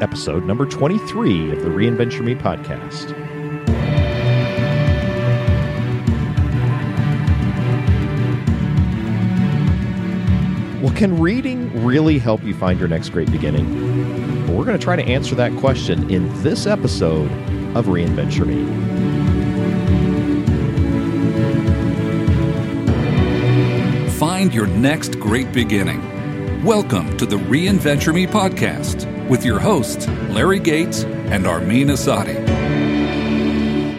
Episode number 23 of the Reinventure Me podcast. Well, can reading really help you find your next great beginning? Well, we're going to try to answer that question in this episode of Reinventure Me. Find your next great beginning. Welcome to the Reinventure Me podcast with your hosts, Larry Gates and Armin Asadi.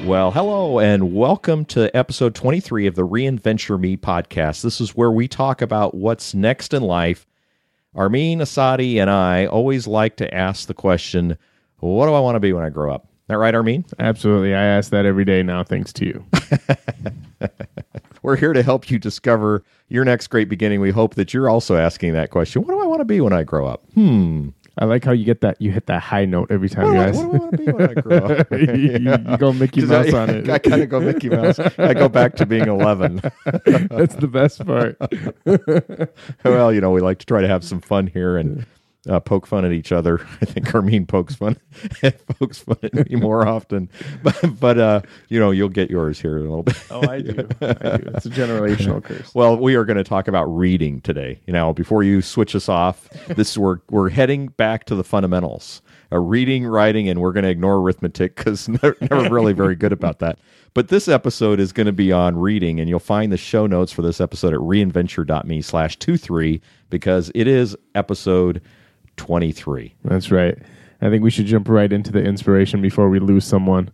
Well, hello and welcome to episode 23 of the Reinventure Me podcast. This is where we talk about what's next in life. Armin Asadi and I always like to ask the question, what do I want to be when I grow up? That right, Armin? Absolutely. I ask that every day now, thanks to you. We're here to help you discover your next great beginning. We hope that you're also asking that question. What do I want to be when I grow up? Hmm. I like how you get that you hit that high note every time What you do, I, ask. what do I want to be when I grow up? you, you- you go Mickey Mouse I, on it. I kind of go Mickey Mouse. I go back to being 11. That's the best part. well, you know, we like to try to have some fun here and uh, poke fun at each other. I think Armin pokes fun pokes fun at me more often, but, but uh, you know, you'll get yours here in a little bit. Oh, I do. I do. It's a generational curse. Well, we are going to talk about reading today. You know, before you switch us off, this we're we're heading back to the fundamentals. Uh, reading, writing, and we're going to ignore arithmetic because never, never really very good about that. But this episode is going to be on reading, and you'll find the show notes for this episode at reinventure.me slash two three because it is episode twenty three. That's right. I think we should jump right into the inspiration before we lose someone.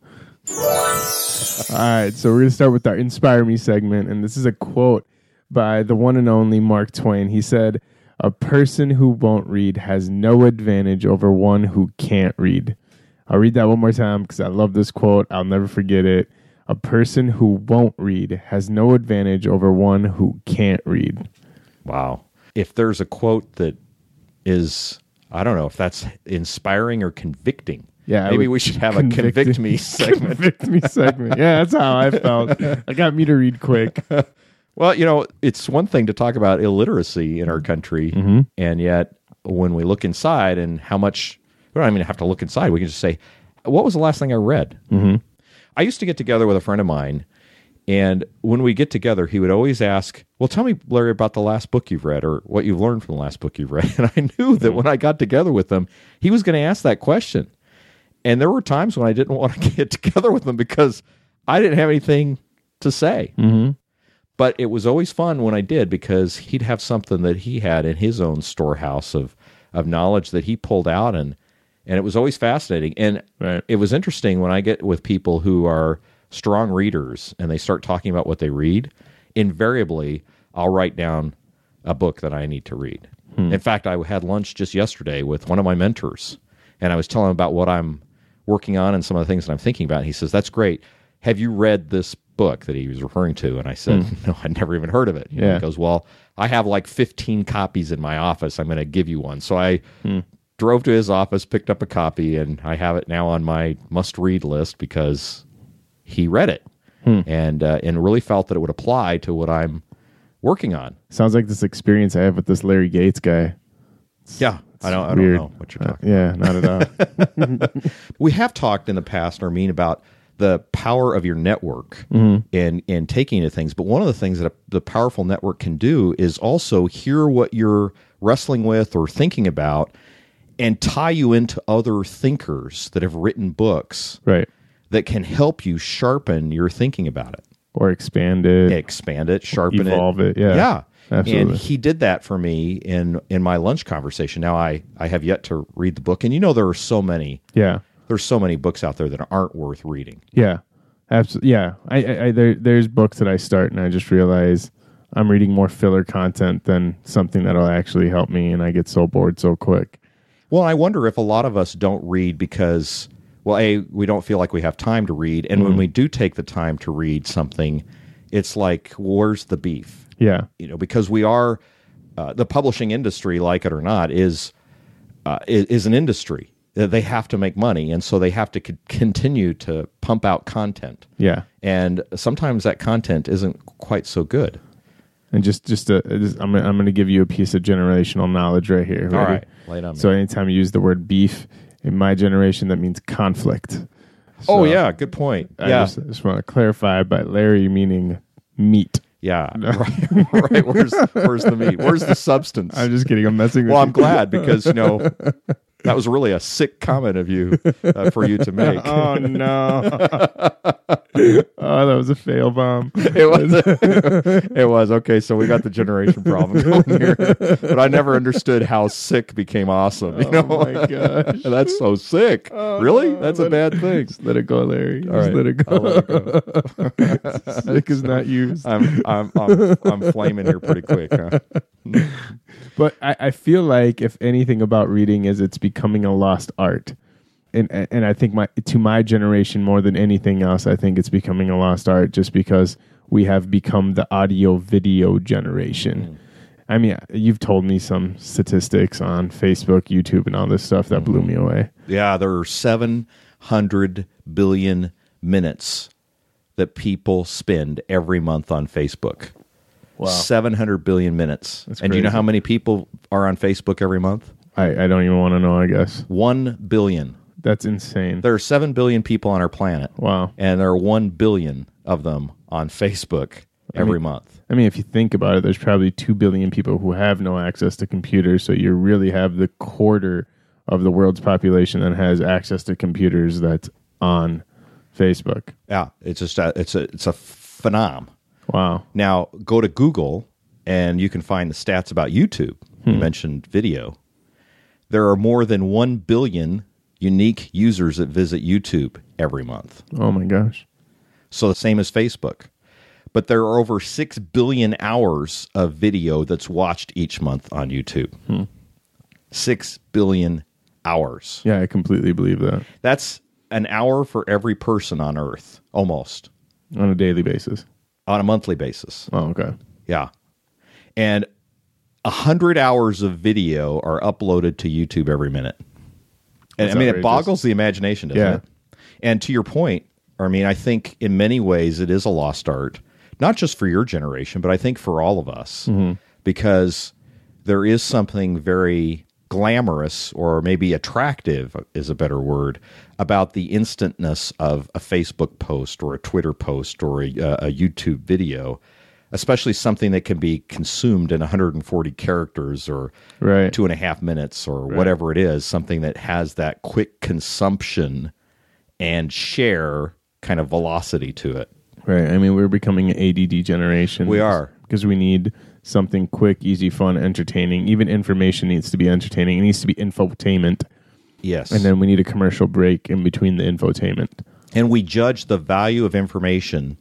All right, so we're going to start with our Inspire Me segment. And this is a quote by the one and only Mark Twain. He said, A person who won't read has no advantage over one who can't read. I'll read that one more time because I love this quote. I'll never forget it. A person who won't read has no advantage over one who can't read. Wow. If there's a quote that is, I don't know if that's inspiring or convicting. Yeah, maybe we should have a convict- convict me segment. Convict me segment. Yeah, that's how I felt. I got me to read quick. Well, you know, it's one thing to talk about illiteracy in our country, Mm-hmm. and yet when we look inside and how much, we don't even have to look inside. We can just say, what was the last thing I read? Mm-hmm. I used to get together with a friend of mine, and when we get together, he would always ask, Well, tell me, Larry, about the last book you've read or what you've learned from the last book you've read. And I knew that when I got together with him, he was going to ask that question. And there were times when I didn't want to get together with him because I didn't have anything to say. Mm-hmm. But it was always fun when I did because he'd have something that he had in his own storehouse of of knowledge that he pulled out and and it was always fascinating. And Right. it was interesting when I get with people who are strong readers and they start talking about what they read, invariably I'll write down a book that I need to read. Hmm. In fact, I had lunch just yesterday with one of my mentors and I was telling him about what I'm working on and some of the things that I'm thinking about. And He says, That's great. Have you read this book that he was referring to? And I said, hmm. No, I'd never even heard of it. You know, Yeah. He goes, Well, I have like 15 copies in my office. I'm going to give you one. So I hmm. drove to his office, picked up a copy, and I have it now on my must read list because he read it and uh, and really felt that it would apply to what I'm working on. Sounds like this experience I have with this Larry Gates guy. Yeah, I don't, I don't know what you're Uh, talking. yeah, not at all. We have talked in the past, Armin, about the power of your network Mm-hmm. and and taking to things. But one of the things that a, the powerful network can do is also hear what you're wrestling with or thinking about, and tie you into other thinkers that have written books right. That can help you sharpen your thinking about it, Or expand it. expand it, sharpen it, Evolve it, yeah. yeah. Absolutely. And he did that for me in in my lunch conversation. Now I I have yet to read the book, and you know there are so many Yeah. there's so many books out there that aren't worth reading. Yeah. Absolutely. Yeah. I, I, I there, there's books that I start and I just realize I'm reading more filler content than something that'll actually help me, and I get so bored so quick. Well, I wonder if a lot of us don't read because, well, A, we don't feel like we have time to read. And when we do take the time to read something, it's like, where's the beef? Yeah, You know, because we are, uh, the publishing industry, like it or not, is, uh, is, is an industry. Uh, They have to make money. And so they have to co- continue to pump out content. yeah. And sometimes that content isn't quite so good. And just, just, a, just I'm, gonna- I'm going to give you a piece of generational knowledge right here. All Ready? right. Lay it on me. So anytime you use the word beef in my generation, that means conflict. oh, yeah. Good point. I yeah. just, just want to clarify by Larry meaning meat. Yeah. Right. right. Where's, where's the meat? Where's the substance? I'm just kidding. I'm messing with Well, you. I'm glad because you know that was really a sick comment of you uh, for you to make. Oh no! oh, that was a fail bomb. It was. it was okay. So we got the generation problem going here, but I never understood how sick became awesome. You know, Oh my gosh! that's so sick. really, that's a bad thing. Just let it go, Larry. Just All right, let it go. Let it go. Sick is not used. I'm I'm I'm, I'm flaming here pretty quick. Huh? But I, I feel like if anything about reading is it's becoming a lost art. And and I think my to my generation more than anything else, I think it's becoming a lost art just because we have become the audio video generation. Mm-hmm. I mean, you've told me some statistics on Facebook, YouTube, and all this stuff that blew mm-hmm. me away. Yeah, there are 700 billion minutes that people spend every month on Facebook. Wow. 700 billion minutes. That's and do you know crazy. how many people are on Facebook every month? I, I don't even want to know, I guess. 1 billion. That's insane. There are 7 billion people on our planet. Wow. And there are 1 billion of them on Facebook every month. I mean, if you think about it, there's probably 2 billion people who have no access to computers. So you really have the quarter of the world's population that has access to computers that's on Facebook. Yeah, it's just a, it's a it's a phenom. Wow. Now, go to Google and you can find the stats about YouTube. You hmm. mentioned video. There are more than 1 billion unique users that visit YouTube every month. Oh my gosh. So the same as Facebook. But there are over 6 billion hours of video that's watched each month on YouTube. Hmm. 6 billion hours. Yeah, I completely believe that That's an hour for every person on earth, almost, on a daily basis. On a monthly basis. Oh, okay. Yeah. And a hundred hours of video are uploaded to YouTube every minute. And That's I mean, it boggles the imagination, doesn't Yeah. it? And to your point, I mean, I think in many ways it is a lost art, not just for your generation, but I think for all of us, Mm-hmm. because there is something very glamorous or maybe attractive is a better word about the instantness of a Facebook post or a Twitter post or a, uh, a YouTube video, especially something that can be consumed in 140 characters or Right. two and a half minutes or whatever it is, something that has that quick consumption and share kind of velocity to it. Right. I mean, we're becoming an ADD generation. We are. Because we need something quick, easy, fun, entertaining. Even information needs to be entertaining. It needs to be infotainment. Yes. And then we need a commercial break in between the infotainment. and we judge the value of information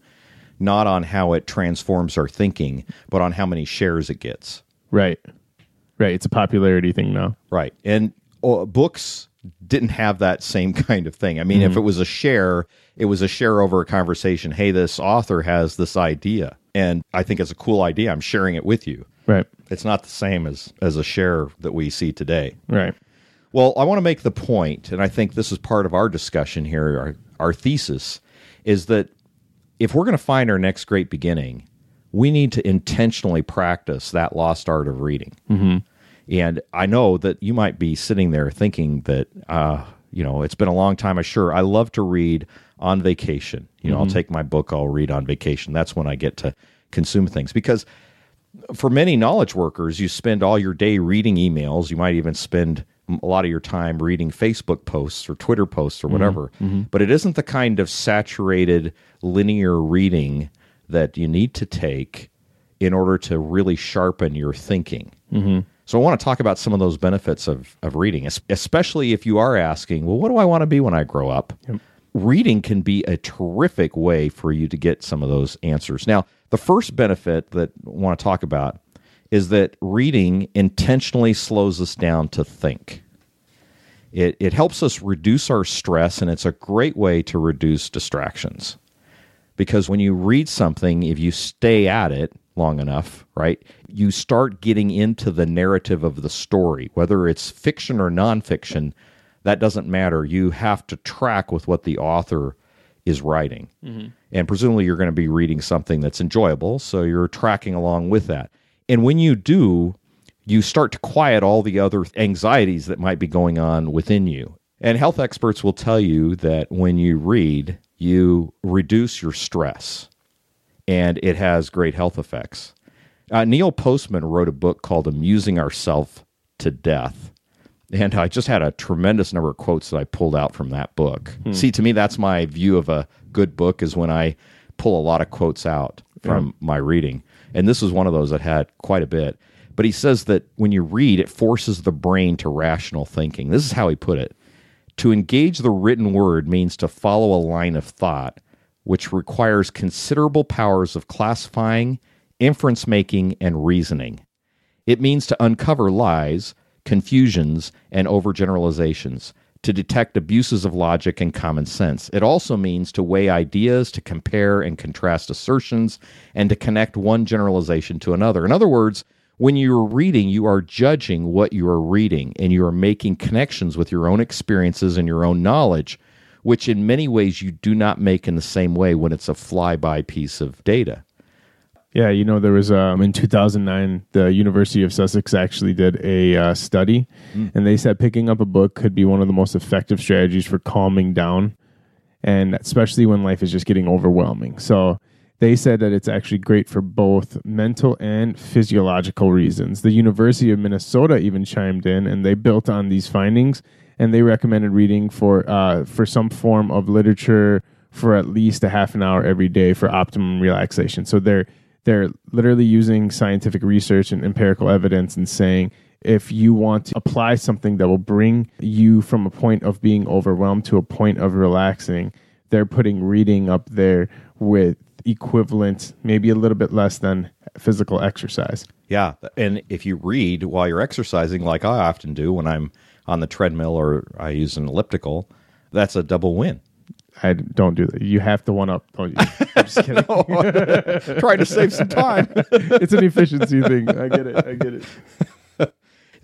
not on how it transforms our thinking, but on how many shares it gets. Right. Right. It's a popularity thing now. Right. And uh, books didn't have that same kind of thing. I mean, if it was a share, it was a share over a conversation. Hey, this author has this idea, and I think it's a cool idea. I'm sharing it with you. Right. It's not the same as as a share that we see today. Right. Well, I want to make the point, and I think this is part of our discussion here. Our, our thesis is that if we're going to find our next great beginning, we need to intentionally practice that lost art of reading. Mm-hmm. And I know that you might be sitting there thinking that, uh, you know, it's been a long time. I sure I love to read on vacation. You know, I'll mm-hmm. take my book, I'll read on vacation. That's when I get to consume things because for many knowledge workers, you spend all your day reading emails. You might even spend a lot of your time reading Facebook posts or Twitter posts or mm-hmm. whatever. Mm-hmm. But it isn't the kind of saturated linear reading that you need to take in order to really sharpen your thinking. So I want to talk about some of those benefits of, of reading, especially if you are asking, well, what do I want to be when I grow up? Reading can be a terrific way for you to get some of those answers. Now, The first benefit that I want to talk about is that reading intentionally slows us down to think. It, it helps us reduce our stress, and it's a great way to reduce distractions. Because when you read something, if you stay at it long enough, right, you start getting into the narrative of the story, whether it's fiction or nonfiction, that doesn't matter. You have to track with what the author is writing. Mm-hmm. And presumably you're going to be reading something that's enjoyable, so you're tracking along with that. And when you do, you start to quiet all the other anxieties that might be going on within you. And health experts will tell you that when you read, you reduce your stress and it has great health effects. Uh, Neil Postman wrote a book called Amusing Ourselves to Death. And I just had a tremendous number of quotes that I pulled out from that book. See, to me, that's my view of a good book is when I pull a lot of quotes out from my reading. And this was one of those that had quite a bit. But he says that when you read, it forces the brain to rational thinking. This is how he put it. To engage the written word means to follow a line of thought, which requires considerable powers of classifying, inference making, and reasoning. It means to uncover lies, confusions, and overgeneralizations, to detect abuses of logic and common sense. It also means to weigh ideas, to compare and contrast assertions, and to connect one generalization to another. In other words, when you're reading, you are judging what you are reading and you are making connections with your own experiences and your own knowledge, which in many ways you do not make in the same way when it's a flyby piece of data. Yeah, you know, there was um, in 2009, the University of Sussex actually did a uh, study, and they said picking up a book could be one of the most effective strategies for calming down, and especially when life is just getting overwhelming. So they said that it's actually great for both mental and physiological reasons. The University of Minnesota even chimed in, and they built on these findings, and they recommended reading for uh, for some form of literature for at least a half an hour every day for optimum relaxation. So they're they're literally using scientific research and empirical evidence and saying if you want to apply something that will bring you from a point of being overwhelmed to a point of relaxing, they're putting reading up there with equivalent, maybe a little bit less than physical exercise. Yeah, and if you read while you're exercising, like I often do when I'm on the treadmill or I use an elliptical, that's a double win. I don't do that. You have to one up. Don't you? I'm just kidding. Trying to save some time. it's an efficiency thing. I get it. I get it.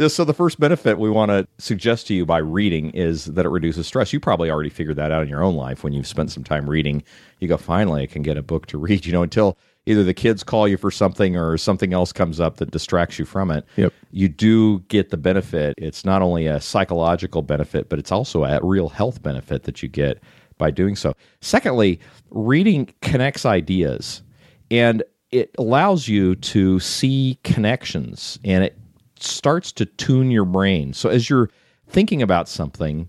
So the first benefit we want to suggest to you by reading is that it reduces stress. You probably already figured that out in your own life when you've spent some time reading. You go, finally, I can get a book to read. You know, until either the kids call you for something or something else comes up that distracts you from it. Yep. You do get the benefit. It's not only a psychological benefit, but it's also a real health benefit that you get by doing so. Secondly, reading connects ideas and it allows you to see connections and it starts to tune your brain. So as you're thinking about something,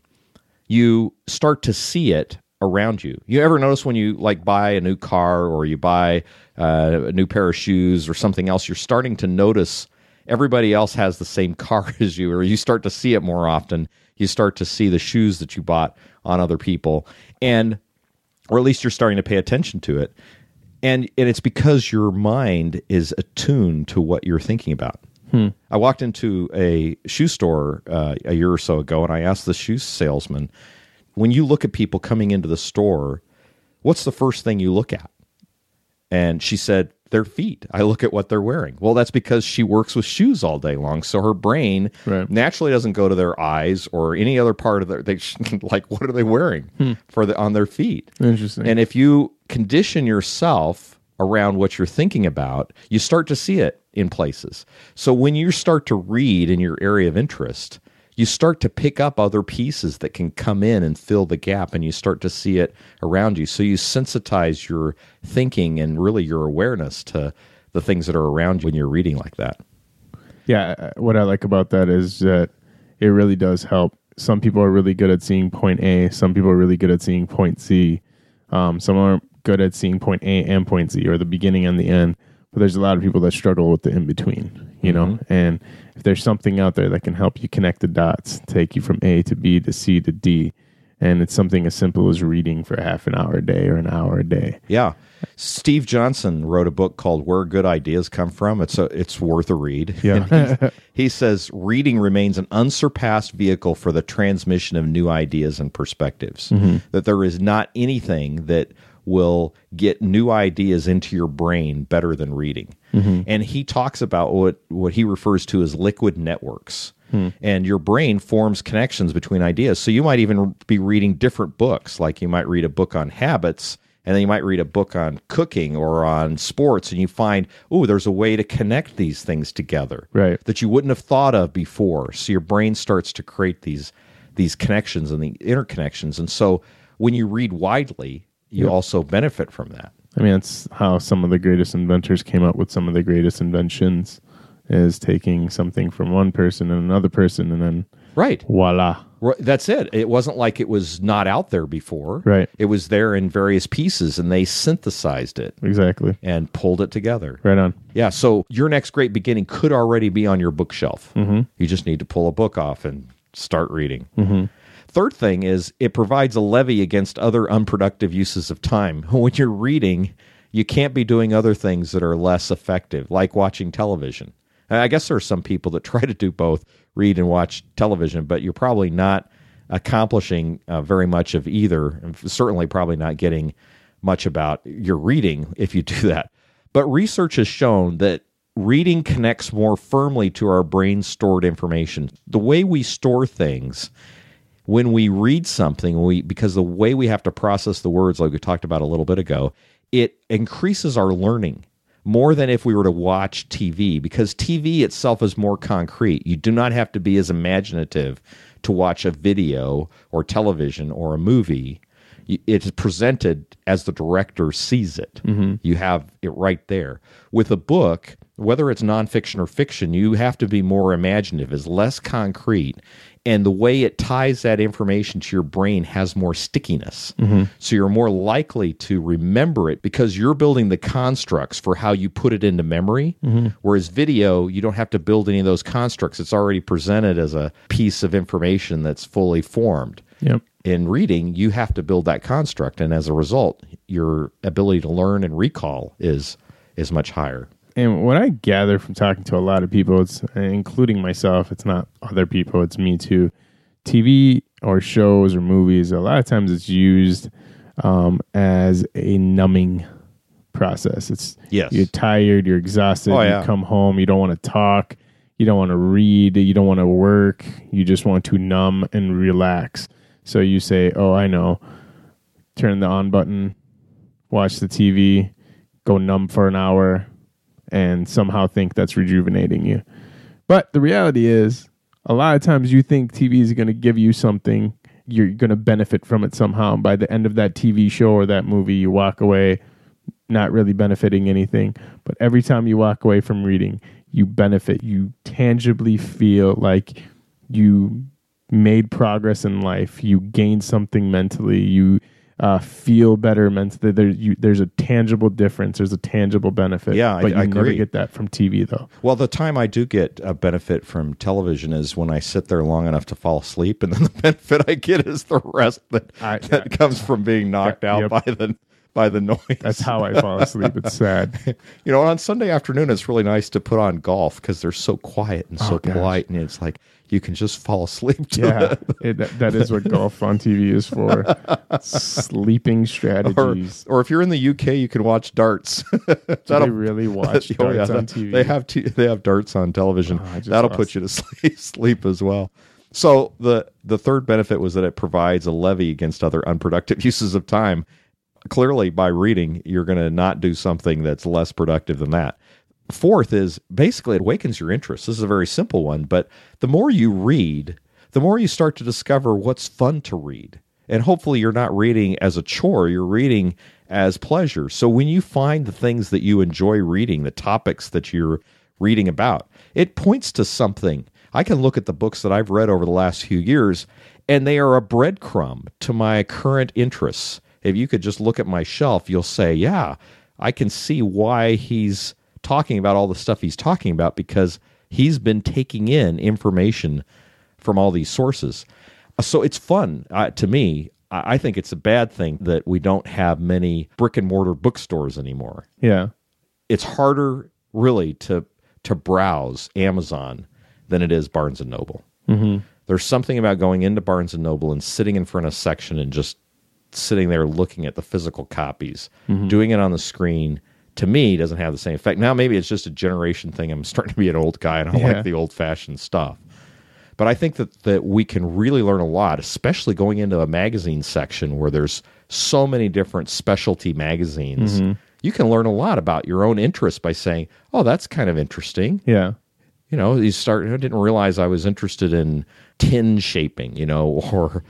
you start to see it around you. You ever notice when you like buy a new car or you buy uh, a new pair of shoes or something else, you're starting to notice everybody else has the same car as you, or you start to see it more often. You start to see the shoes that you bought on other people, and or at least you're starting to pay attention to it. And and it's because your mind is attuned to what you're thinking about. I walked into a shoe store uh, a year or so ago, and I asked the shoe salesman, "When you look at people coming into the store, what's the first thing you look at?" And she said, "Their feet. I look at what they're wearing." Well, that's because she works with shoes all day long, so her brain Right. naturally doesn't go to their eyes or any other part of their. They like what are they wearing hmm. for the on their feet? Interesting. And if you condition yourself around what you're thinking about, you start to see it in places. So when you start to read in your area of interest, you start to pick up other pieces that can come in and fill the gap, and you start to see it around you. So you sensitize your thinking and really your awareness to the things that are around you when you're reading like that. Yeah, uh, what I like about that is that it really does help. Some people are really good at seeing point A. Some people are really good at seeing point C. Um, some are good at seeing point A and point Z, or the beginning and the end. But there's a lot of people that struggle with the in between, you know. Mm-hmm. And if there's something out there that can help you connect the dots, take you from A to B to C to D, and it's something as simple as reading for half an hour a day or an hour a day. Yeah. Steve Johnson wrote a book called Where Good Ideas Come From. It's a, it's worth a read. Yeah. He, he says reading remains an unsurpassed vehicle for the transmission of new ideas and perspectives. Mm-hmm. That there is not anything that will get new ideas into your brain better than reading. Mm-hmm. And he talks about what what he refers to as liquid networks. Hmm. And your brain forms connections between ideas. So you might even be reading different books, like you might read a book on habits and then you might read a book on cooking or on sports and you find oh there's a way to connect these things together Right. that you wouldn't have thought of before so your brain starts to create these these connections and the interconnections and so when you read widely you also benefit from that I mean, that's how some of the greatest inventors came up with some of the greatest inventions is taking something from one person and another person and then right voila. That's it. It wasn't like it was not out there before. Right. It was there in various pieces and they synthesized it Exactly. and pulled it together. Right on. Yeah, so your next great beginning could already be on your bookshelf. Mm-hmm. You just need to pull a book off and start reading. Mm-hmm. Third thing is it provides a levee against other unproductive uses of time. When you're reading, you can't be doing other things that are less effective, like watching television. I guess there are some people that try to do both, read and watch television, but you're probably not accomplishing uh, very much of either, and certainly probably not getting much about your reading if you do that. But research has shown that reading connects more firmly to our brain's stored information. The way we store things when we read something, we because the way we have to process the words, like we talked about a little bit ago, it increases our learning more than if we were to watch TV because TV itself is more concrete. You do not have to be as imaginative to watch a video or television or a movie. It's presented as the director sees it. Mm-hmm. You have it right there. With a book, whether it's nonfiction or fiction, you have to be more imaginative, It's less concrete. And the way it ties that information to your brain has more stickiness. Mm-hmm. So you're more likely to remember it because you're building the constructs for how you put it into memory. Mm-hmm. Whereas video, you don't have to build any of those constructs. It's already presented as a piece of information that's fully formed Yep. in reading, you have to build that construct, and as a result, your ability to learn and recall is is much higher. And what I gather from talking to a lot of people, it's including myself, it's not other people, it's me too. TV or shows or movies, a lot of times it's used um, as a numbing process. It's Yes. you're tired, you're exhausted, Oh, you yeah. come home, you don't want to talk, you don't want to read, you don't want to work, you just want to numb and relax. So you say, "Oh, I know. Turn the on button, watch the TV, go numb for an hour, and somehow think that's rejuvenating you. But the reality is, a lot of times you think TV is going to give you something, you're going to benefit from it somehow. And by the end of that TV show or that movie, you walk away not really benefiting anything. But every time you walk away from reading, you benefit. You tangibly feel like you made progress in life. You gained something mentally. You uh, feel better mentally. There, you, there's a tangible difference. There's a tangible benefit. Yeah, I- but you I never agree. get that from TV though. Well, the time I do get a benefit from television is when I sit there long enough to fall asleep, and then the benefit I get is the rest that I- that comes from being knocked out yep. by the by the noise. That's how I fall asleep. It's sad. you know, on Sunday afternoon, it's really nice to put on golf because they're so quiet and oh, so Oh, polite, and it's like you can just fall asleep. To Yeah, it, that, that is what golf on TV is for. Sleeping or, strategies. or if you're in the UK, you can watch darts. That'll- really watch Oh, darts yeah, on TV? They have t- they have darts on television. Oh, That'll put you to sleep, sleep as well. So the the third benefit was that it provides a levee against other unproductive uses of time. Clearly, by reading, you're going to not do something that's less productive than that. Fourth is basically it awakens your interest. This is a very simple one, but the more you read, the more you start to discover what's fun to read. And hopefully, you're not reading as a chore, you're reading as pleasure. So, when you find the things that you enjoy reading, the topics that you're reading about, it points to something. I can look at the books that I've read over the last few years, and they are a breadcrumb to my current interests. If you could just look at my shelf, you'll say, Yeah, I can see why he's talking about all the stuff he's talking about because he's been taking in information from all these sources. So it's fun uh, to me. I I think it's a bad thing that we don't have many brick and mortar bookstores anymore. Yeah. It's harder, really, to to browse Amazon than it is Barnes and Noble. Mm-hmm. There's something about going into Barnes and Noble and sitting in front of a section and just sitting there looking at the physical copies, mm-hmm. doing it on the screen. To me, doesn't have the same effect. Now, maybe it's just a generation thing. I'm starting to be an old guy and I Yeah. like the old fashioned stuff. But I think that, that we can really learn a lot, especially going into a magazine section where there's so many different specialty magazines. Mm-hmm. You can learn a lot about your own interests by saying, "Oh, that's kind of interesting." Yeah. You know, you start. I didn't realize I was interested in tin shaping. You know, or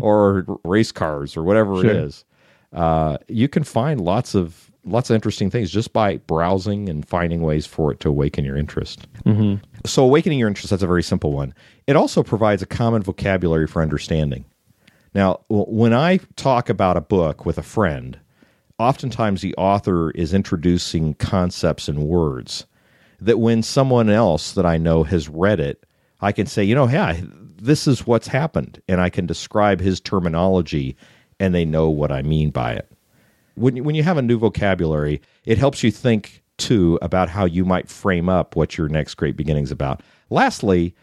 or race cars or whatever Sure. it is. Uh, you can find lots of lots of interesting things just by browsing and finding ways for it to awaken your interest. Mm-hmm. So, awakening your interest that's a very simple one. It also provides a common vocabulary for understanding. Now, when I talk about a book with a friend, oftentimes the author is introducing concepts and words that when someone else that I know has read it, I can say, you know, yeah, this is what's happened. And I can describe his terminology and they know what I mean by it. When you, when you have a new vocabulary, it helps you think too about how you might frame up what your next great beginning's about. Lastly,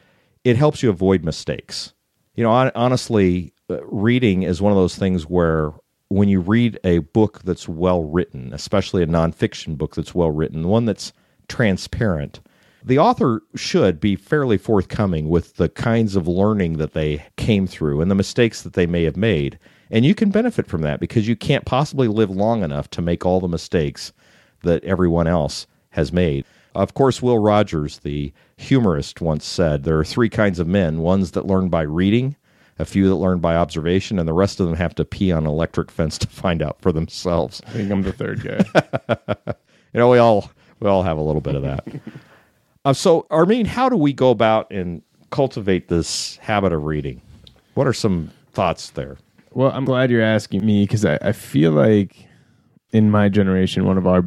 it helps you avoid mistakes. You know, hon- honestly, uh, reading is one of those things where when you read a book that's well written, especially a nonfiction book that's well written, one that's transparent, the author should be fairly forthcoming with the kinds of learning that they came through and the mistakes that they may have made. And you can benefit from that because you can't possibly live long enough to make all the mistakes that everyone else has made. Of course, Will Rogers, the humorist, once said there are three kinds of men ones that learn by reading, a few that learn by observation, and the rest of them have to pee on an electric fence to find out for themselves. I think I'm the third guy. You know, we all we all have a little bit of that. uh, so, Armin, how do we go about and cultivate this habit of reading? What are some thoughts there? Well, I'm glad you're asking me because I, I feel like in my generation, one of our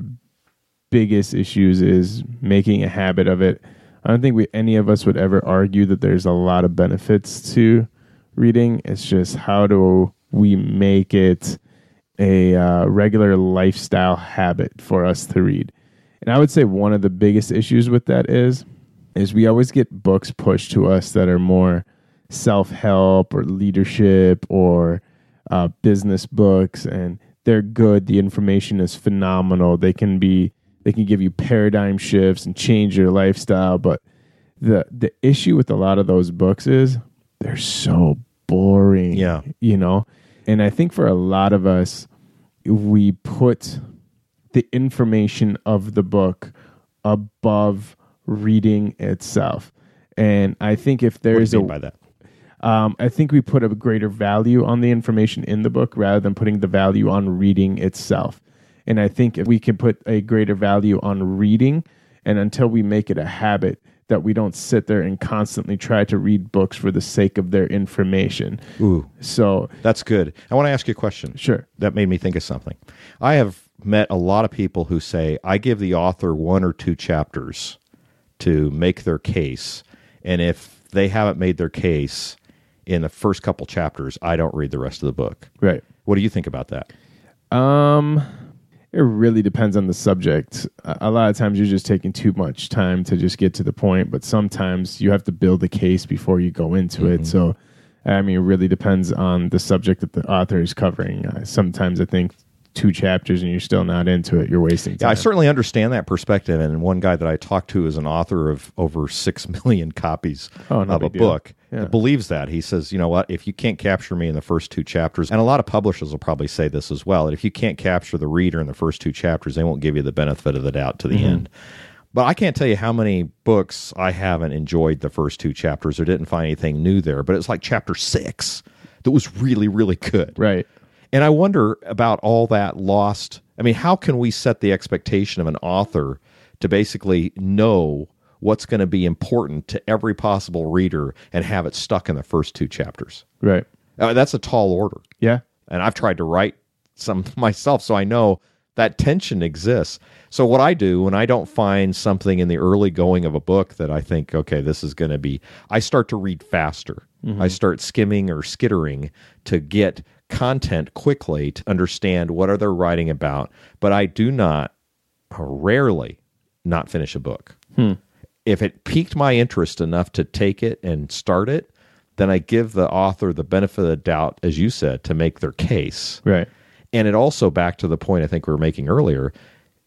biggest issues is making a habit of it. I don't think we any of us would ever argue that there's a lot of benefits to reading. It's just how do we make it a uh, regular lifestyle habit for us to read? And I would say one of the biggest issues with that is is we always get books pushed to us that are more self help or leadership or uh, business books, and they're good. The information is phenomenal. They can be they can give you paradigm shifts and change your lifestyle. But the the issue with a lot of those books is they're so boring. Yeah. you know, and I think for a lot of us, we put the information of the book above reading itself. And I think if there's a by that? um, I think we put a greater value on the information in the book rather than putting the value on reading itself. And I think if we can put a greater value on reading, and until we make it a habit, that we don't sit there and constantly try to read books for the sake of their information. Ooh, So, that's good. I want to ask you a question. sure. that made me think of something. I have met a lot of people who say, I give the author one or two chapters to make their case. And if they haven't made their case in the first couple chapters, I don't read the rest of the book. Right. What do you think about that? Um, it really depends on the subject. A lot of times you're just taking too much time to just get to the point, but sometimes you have to build a case before you go into it. So, I mean, it really depends on the subject that the author is covering. Uh, sometimes I think two chapters and you're still not into it, you're wasting Yeah, time. I certainly understand that perspective. And one guy that I talked to is an author of over six million copies Oh, no of a deal. book. Yeah. that believes that. He says, you know what? If you can't capture me in the first two chapters, and a lot of publishers will probably say this as well, that if you can't capture the reader in the first two chapters, they won't give you the benefit of the doubt to the Mm-hmm. end. But I can't tell you how many books I haven't enjoyed the first two chapters or didn't find anything new there. But it's like chapter six that was really, really good. right. And I wonder about all that lost. I mean, how can we set the expectation of an author to basically know what's going to be important to every possible reader and have it stuck in the first two chapters? Right. Uh, that's a tall order. Yeah. And I've tried to write some myself, so I know that tension exists. So what I do when I don't find something in the early going of a book that I think, okay, this is going to be, I start to read faster. Mm-hmm. I start skimming or skittering to get content quickly to understand what are they writing about. But I do not, uh, rarely, not finish a book. Hmm. If it piqued my interest enough to take it and start it, then I give the author the benefit of the doubt, as you said, to make their case. Right. And it also back to the point I think we were making earlier,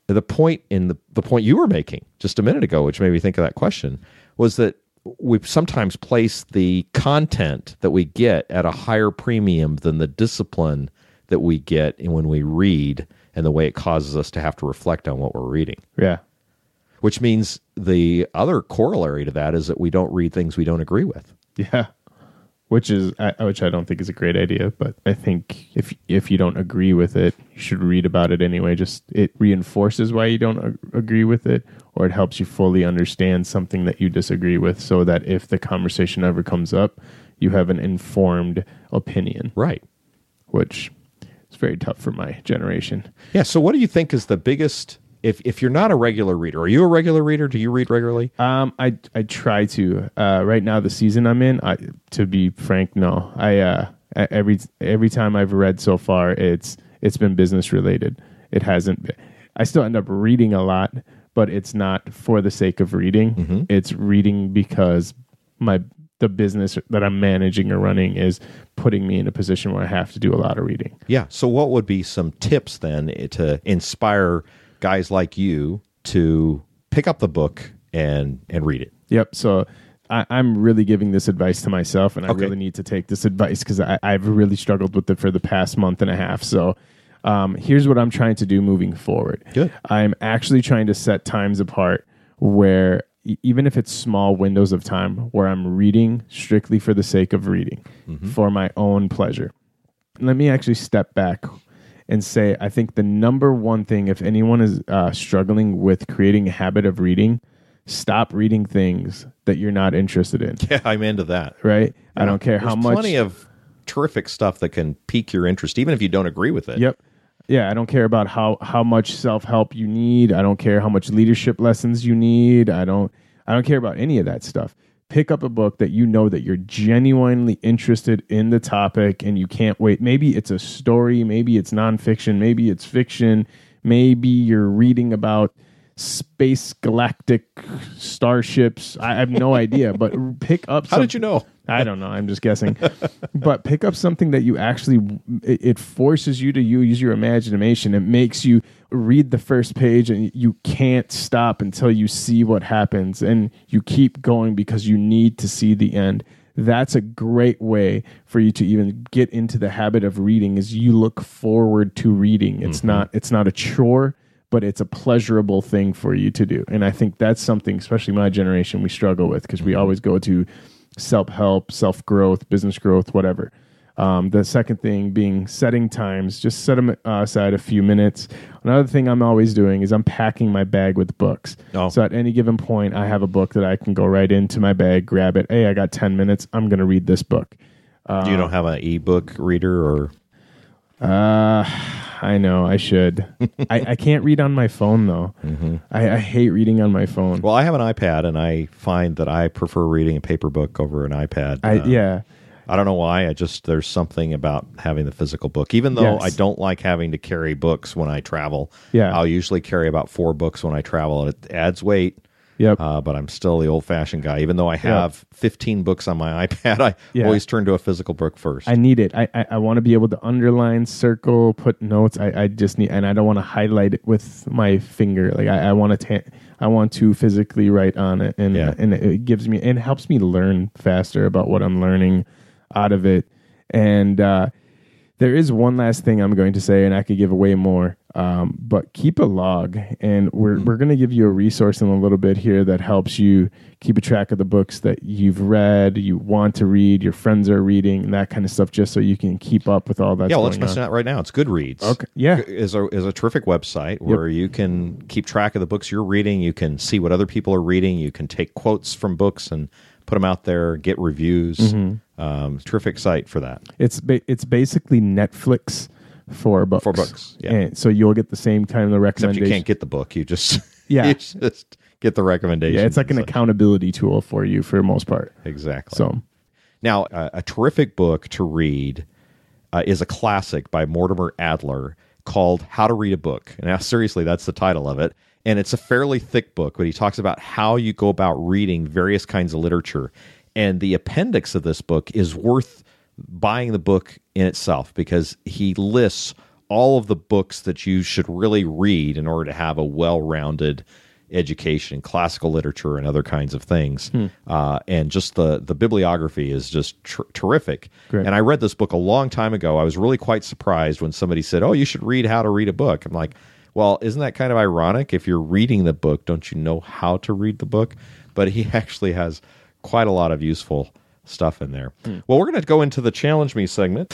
the point in the the point you were making just a minute ago, which made me think of that question, was that we sometimes place the content that we get at a higher premium than the discipline that we get when we read and the way it causes us to have to reflect on what we're reading. Yeah. Which means the other corollary to that is that we don't read things we don't agree with. Yeah. Which is I, which I don't think is a great idea, but I think if if you don't agree with it, you should read about it anyway. Just it reinforces why you don't agree with it, or it helps you fully understand something that you disagree with, so that if the conversation ever comes up, you have an informed opinion. Right. Which is very tough for my generation. Yeah. So what do you think is the biggest if if you're not a regular reader, are you a regular reader? Do you read regularly? Um, I I try to. Uh, right now, the season I'm in, I, to be frank, no. I uh, every every time I've read so far, it's it's been business related. It hasn't. Been, I still end up reading a lot, but it's not for the sake of reading. It's reading because my the business that I'm managing or running is putting me in a position where I have to do a lot of reading. Yeah. So, what would be some tips then eh, to inspire guys like you to pick up the book and and read it? Yep. So I, I'm really giving this advice to myself, and I Okay. really need to take this advice because I've really struggled with it for the past month and a half. So um, here's what I'm trying to do moving forward. Good. I'm actually trying to set times apart where even if it's small windows of time where I'm reading strictly for the sake of reading for my own pleasure. Let me actually step back and say I think the number one thing, if anyone is uh, struggling with creating a habit of reading, stop reading things that you're not interested in. Yeah, I'm into that. Right? I don't care how much. Plenty of terrific stuff that can pique your interest, even if you don't agree with it. Yep. Yeah, I don't care about how how much self help you need. I don't care how much leadership lessons you need. I don't I don't care about any of that stuff. Pick up a book that you know that you're genuinely interested in the topic and you can't wait. Maybe it's a story, maybe it's nonfiction, maybe it's fiction, maybe you're reading about space galactic starships. I have no idea, but pick up How did you know? I don't know. I'm just guessing. but pick up something that you actually it, it forces you to use your imagination. It makes you read the first page and you can't stop until you see what happens and you keep going because you need to see the end. That's a great way for you to even get into the habit of reading is you look forward to reading. It's mm-hmm. not it's not a chore but it's a pleasurable thing for you to do. And I think that's something, especially my generation, we struggle with because we always go to self help, self growth, business growth, whatever. Um, the second thing being setting times, just set them aside a few minutes. Another thing I'm always doing is I'm packing my bag with books. Oh. So at any given point, I have a book that I can go right into my bag, grab it. Hey, I got 10 minutes. I'm going to read this book. you don't have an ebook reader or Uh, I know I should. I, I can't read on my phone though. I, I hate reading on my phone. well, I have an iPad, and I find that I prefer reading a paper book over an iPad. I Uh, yeah. I don't know why. I just there's something about having the physical book. Even though Yes. I don't like having to carry books when I travel. Yeah. I'll usually carry about four books when I travel, and it adds weight. Yep. Uh, but I'm still the old fashioned guy. Even though I have 15 books on my iPad, I Yeah. always turn to a physical book first. I need it. I I, I want to be able to underline, circle, put notes. I, I just need, and I don't want to highlight it with my finger. Like I, I want to, ta- I want to physically write on it, and Yeah. and it gives me and helps me learn faster about what I'm learning out of it. And uh, there is one last thing I'm going to say, and I could give away more. Um, but keep a log, and we're we're going to give you a resource in a little bit here that helps you keep a track of the books that you've read, you want to read, your friends are reading, and that kind of stuff, just so you can keep up with all that. yeah, well, let's mention that right now. It's Goodreads. Okay. Yeah. is a is a terrific website where you can keep track of the books you're reading. You can see what other people are reading. You can take quotes from books and put them out there. Get reviews. Mm-hmm. Um, terrific site for that. It's ba- it's basically Netflix for books. For books, yeah. And so you'll get the same kind of Except recommendation. you can't get the book. You just Yeah. you just get the recommendation. yeah, it's like an accountability tool for you for the most part. exactly. So Now, uh, a terrific book to read uh, is a classic by Mortimer Adler called How to Read a Book. Now, seriously, that's the title of it. And it's a fairly thick book, but he talks about how you go about reading various kinds of literature. And the appendix of this book is worth buying the book in itself because he lists all of the books that you should really read in order to have a well rounded education, classical literature, and other kinds of things. Uh, and just the the bibliography is just tr- terrific. Great. And I read this book a long time ago. I was really quite surprised when somebody said, "Oh, you should read How to Read a Book." I'm like, "Well, isn't that kind of ironic? If you're reading the book, don't you know how to read the book?" But he actually has quite a lot of useful stuff in there. Hmm. Well, we're going to go into the challenge me segment.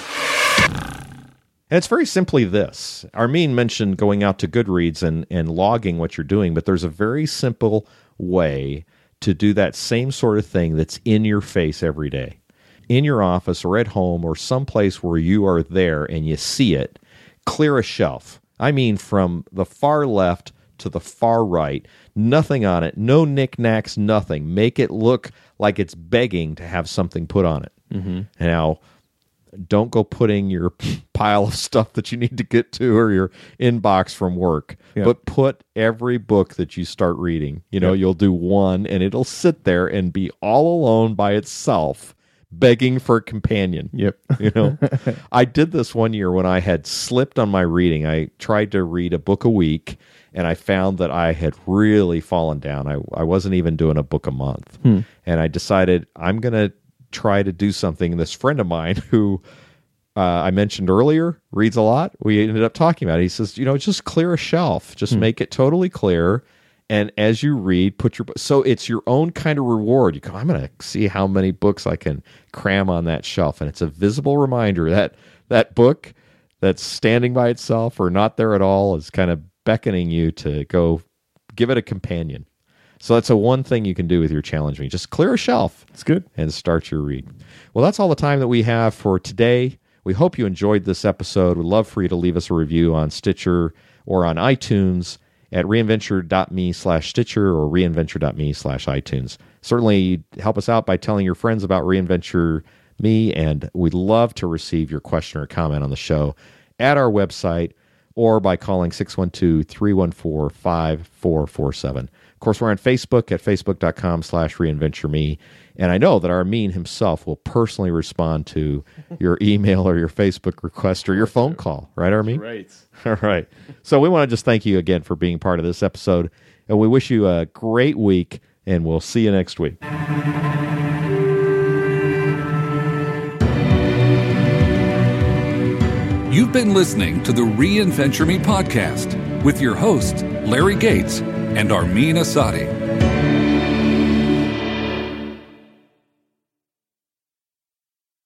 And it's very simply this. Armin mentioned going out to Goodreads and, and logging what you're doing, but there's a very simple way to do that same sort of thing that's in your face every day. In your office or at home or someplace where you are there and you see it, clear a shelf. I mean, from the far left to the far right, nothing on it, no knickknacks, nothing. Make it look like it's begging to have something put on it. Mm-hmm. Now, don't go putting your pile of stuff that you need to get to or your inbox from work Yeah. but put every book that you start reading you know Yep. you'll do one and it'll sit there and be all alone by itself begging for a companion Yep. you know i did this one year when i had slipped on my reading i tried to read a book a week and i found that i had really fallen down i, I wasn't even doing a book a month and i decided i'm going to try to do something this friend of mine who uh, I mentioned earlier reads a lot. We ended up talking about it. He says, you know, just clear a shelf, just make it totally clear. And as you read, put your so it's your own kind of reward. You go, I'm going to see how many books I can cram on that shelf, and it's a visible reminder that that book that's standing by itself or not there at all is kind of beckoning you to go give it a companion. So that's a one thing you can do with your challenge me. Just clear a shelf It's good. and start your read. Well, that's all the time that we have for today. We hope you enjoyed this episode. We'd love for you to leave us a review on Stitcher or on iTunes at reinventure.me slash Stitcher or reinventure.me slash iTunes. Certainly help us out by telling your friends about Reinventure Me, and we'd love to receive your question or comment on the show at our website or by calling 612 314 5447. Of course, we're on Facebook at facebook.com slash reinventure. And I know that Armin himself will personally respond to your email or your Facebook request or your phone call. Right, Armin? Right. All right. So we want to just thank you again for being part of this episode. And we wish you a great week, and we'll see you next week. You've been listening to the Reinventure Me podcast with your hosts, Larry Gates and Armin Asadi.